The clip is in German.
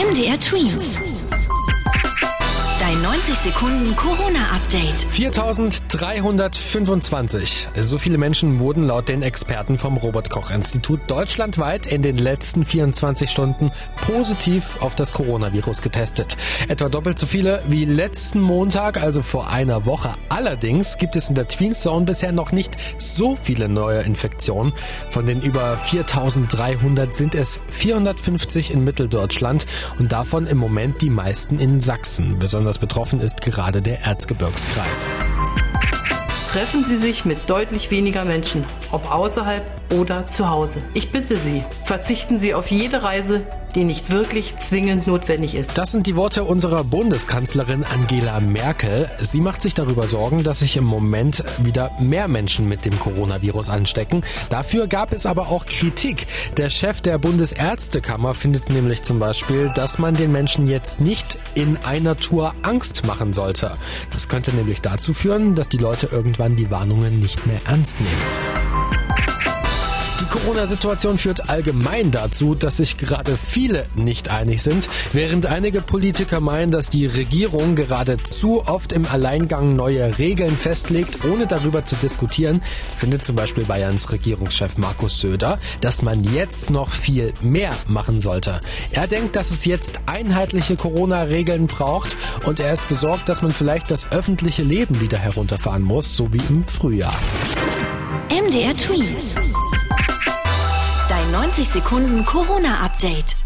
MDR Twins. Dein 90 Sekunden Corona-Update. 4325. So viele Menschen wurden laut den Experten vom Robert-Koch-Institut deutschlandweit in den letzten 24 Stunden positiv auf das Coronavirus getestet. Etwa doppelt so viele wie letzten Montag, also vor einer Woche. Allerdings gibt es in der Tween Zone bisher noch nicht so viele neue Infektionen. Von den über 4300 sind es 450 in Mitteldeutschland und davon im Moment die meisten in Sachsen. Besonders Besonders betroffen ist gerade der Erzgebirgskreis. Treffen Sie sich mit deutlich weniger Menschen, ob außerhalb oder zu Hause. Ich bitte Sie, verzichten Sie auf jede Reise, die nicht wirklich zwingend notwendig ist. Das sind die Worte unserer Bundeskanzlerin Angela Merkel. Sie macht sich darüber Sorgen, dass sich im Moment wieder mehr Menschen mit dem Coronavirus anstecken. Dafür gab es aber auch Kritik. Der Chef der Bundesärztekammer findet nämlich zum Beispiel, dass man den Menschen jetzt nicht in einer Tour Angst machen sollte. Das könnte nämlich dazu führen, dass die Leute irgendwann die Warnungen nicht mehr ernst nehmen. Die Corona-Situation führt allgemein dazu, dass sich gerade viele nicht einig sind, während einige Politiker meinen, dass die Regierung gerade zu oft im Alleingang neue Regeln festlegt, ohne darüber zu diskutieren, findet zum Beispiel Bayerns Regierungschef Markus Söder, dass man jetzt noch viel mehr machen sollte. Er denkt, dass es jetzt einheitliche Corona-Regeln braucht und er ist besorgt, dass man vielleicht das öffentliche Leben wieder herunterfahren muss, so wie im Frühjahr. MDR Tweet. Dein 90 Sekunden Corona-Update.